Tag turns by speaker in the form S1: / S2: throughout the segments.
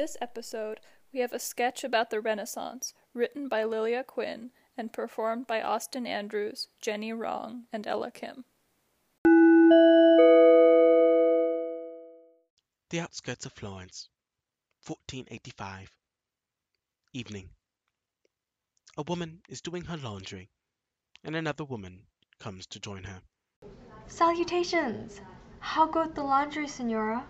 S1: This episode, we have a sketch about the Renaissance, written by Lilja Quinn and performed by Austin Andrews, Jenny Rong, and Ella Kim.
S2: The outskirts of Florence, 1485. Evening. A woman is doing her laundry, and another woman comes to join her.
S3: Salutations! How goeth the laundry, Signora?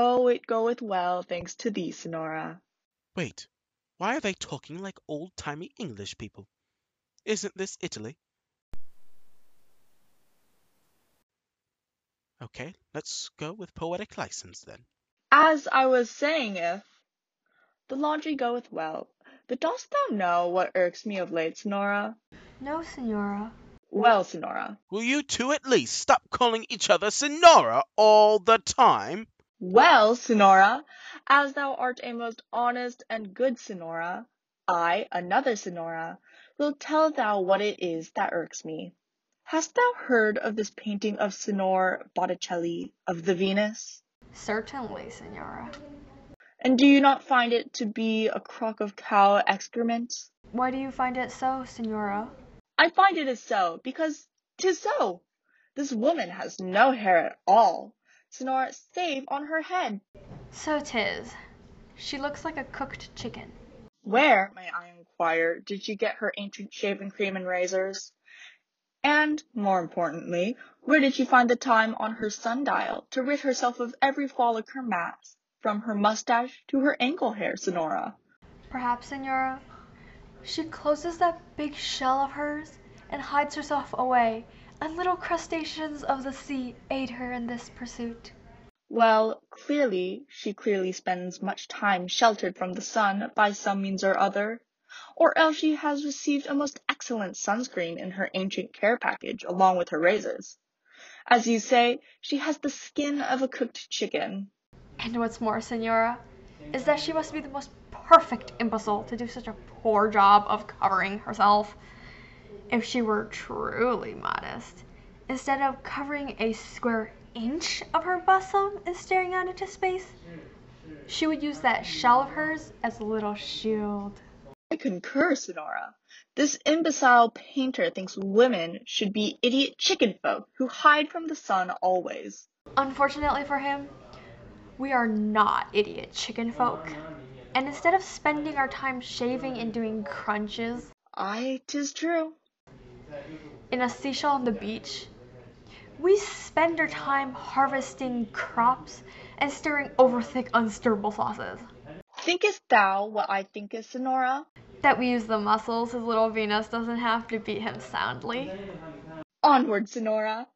S4: Oh, it goeth well, thanks to thee, Signora.
S2: Wait, why are they talking like old-timey English people? Isn't this Italy? Okay, let's go with poetic license then.
S4: As I was saying, if the laundry goeth well, but dost thou know what irks me of late, Signora?
S3: No, Senora.
S4: Well, Signora.
S2: Will you two at least stop calling each other Signora all the time?
S4: Well, Signora, as thou art a most honest and good Signora, I, another Signora, will tell thou what it is that irks me. Hast thou heard of this painting of Signor Botticelli of the Venus?
S3: Certainly, Signora.
S4: And do you not find it to be a crock of cow excrement?
S3: Why do you find it so, Signora?
S4: I find it is so, because 'tis so. This woman has no hair at all, Signora, save on her head.
S3: So 'tis. She looks like a cooked chicken.
S4: Where, may I inquire, did she get her ancient shaving cream and razors? And, more importantly, where did she find the time on her sundial to rid herself of every frolic mass, from her mustache to her ankle hair, Signora?
S3: Perhaps, Senora, she closes that big shell of hers and hides herself away, and little crustaceans of the sea aid her in this pursuit.
S4: Well, clearly, she clearly spends much time sheltered from the sun by some means or other, or else she has received a most excellent sunscreen in her ancient care package along with her razors. As you say, she has the skin of a cooked chicken.
S3: And what's more, Senora, is that she must be the most perfect imbecile to do such a poor job of covering herself. If she were truly modest, instead of covering a square inch of her bosom and staring out into space, she would use that shell of hers as a little shield.
S4: I concur, Sonora. This imbecile painter thinks women should be idiot chicken folk who hide from the sun always.
S3: Unfortunately for him, we are not idiot chicken folk. And instead of spending our time shaving and doing crunches
S4: Aye, 'tis true.
S3: In a seashell on the beach, we spend our time harvesting crops and stirring over thick unstirrable sauces.
S4: Thinkest thou what I thinkest, Signora?
S3: That we use the muscles his little Venus doesn't have to beat him soundly.
S4: Onward, Signora.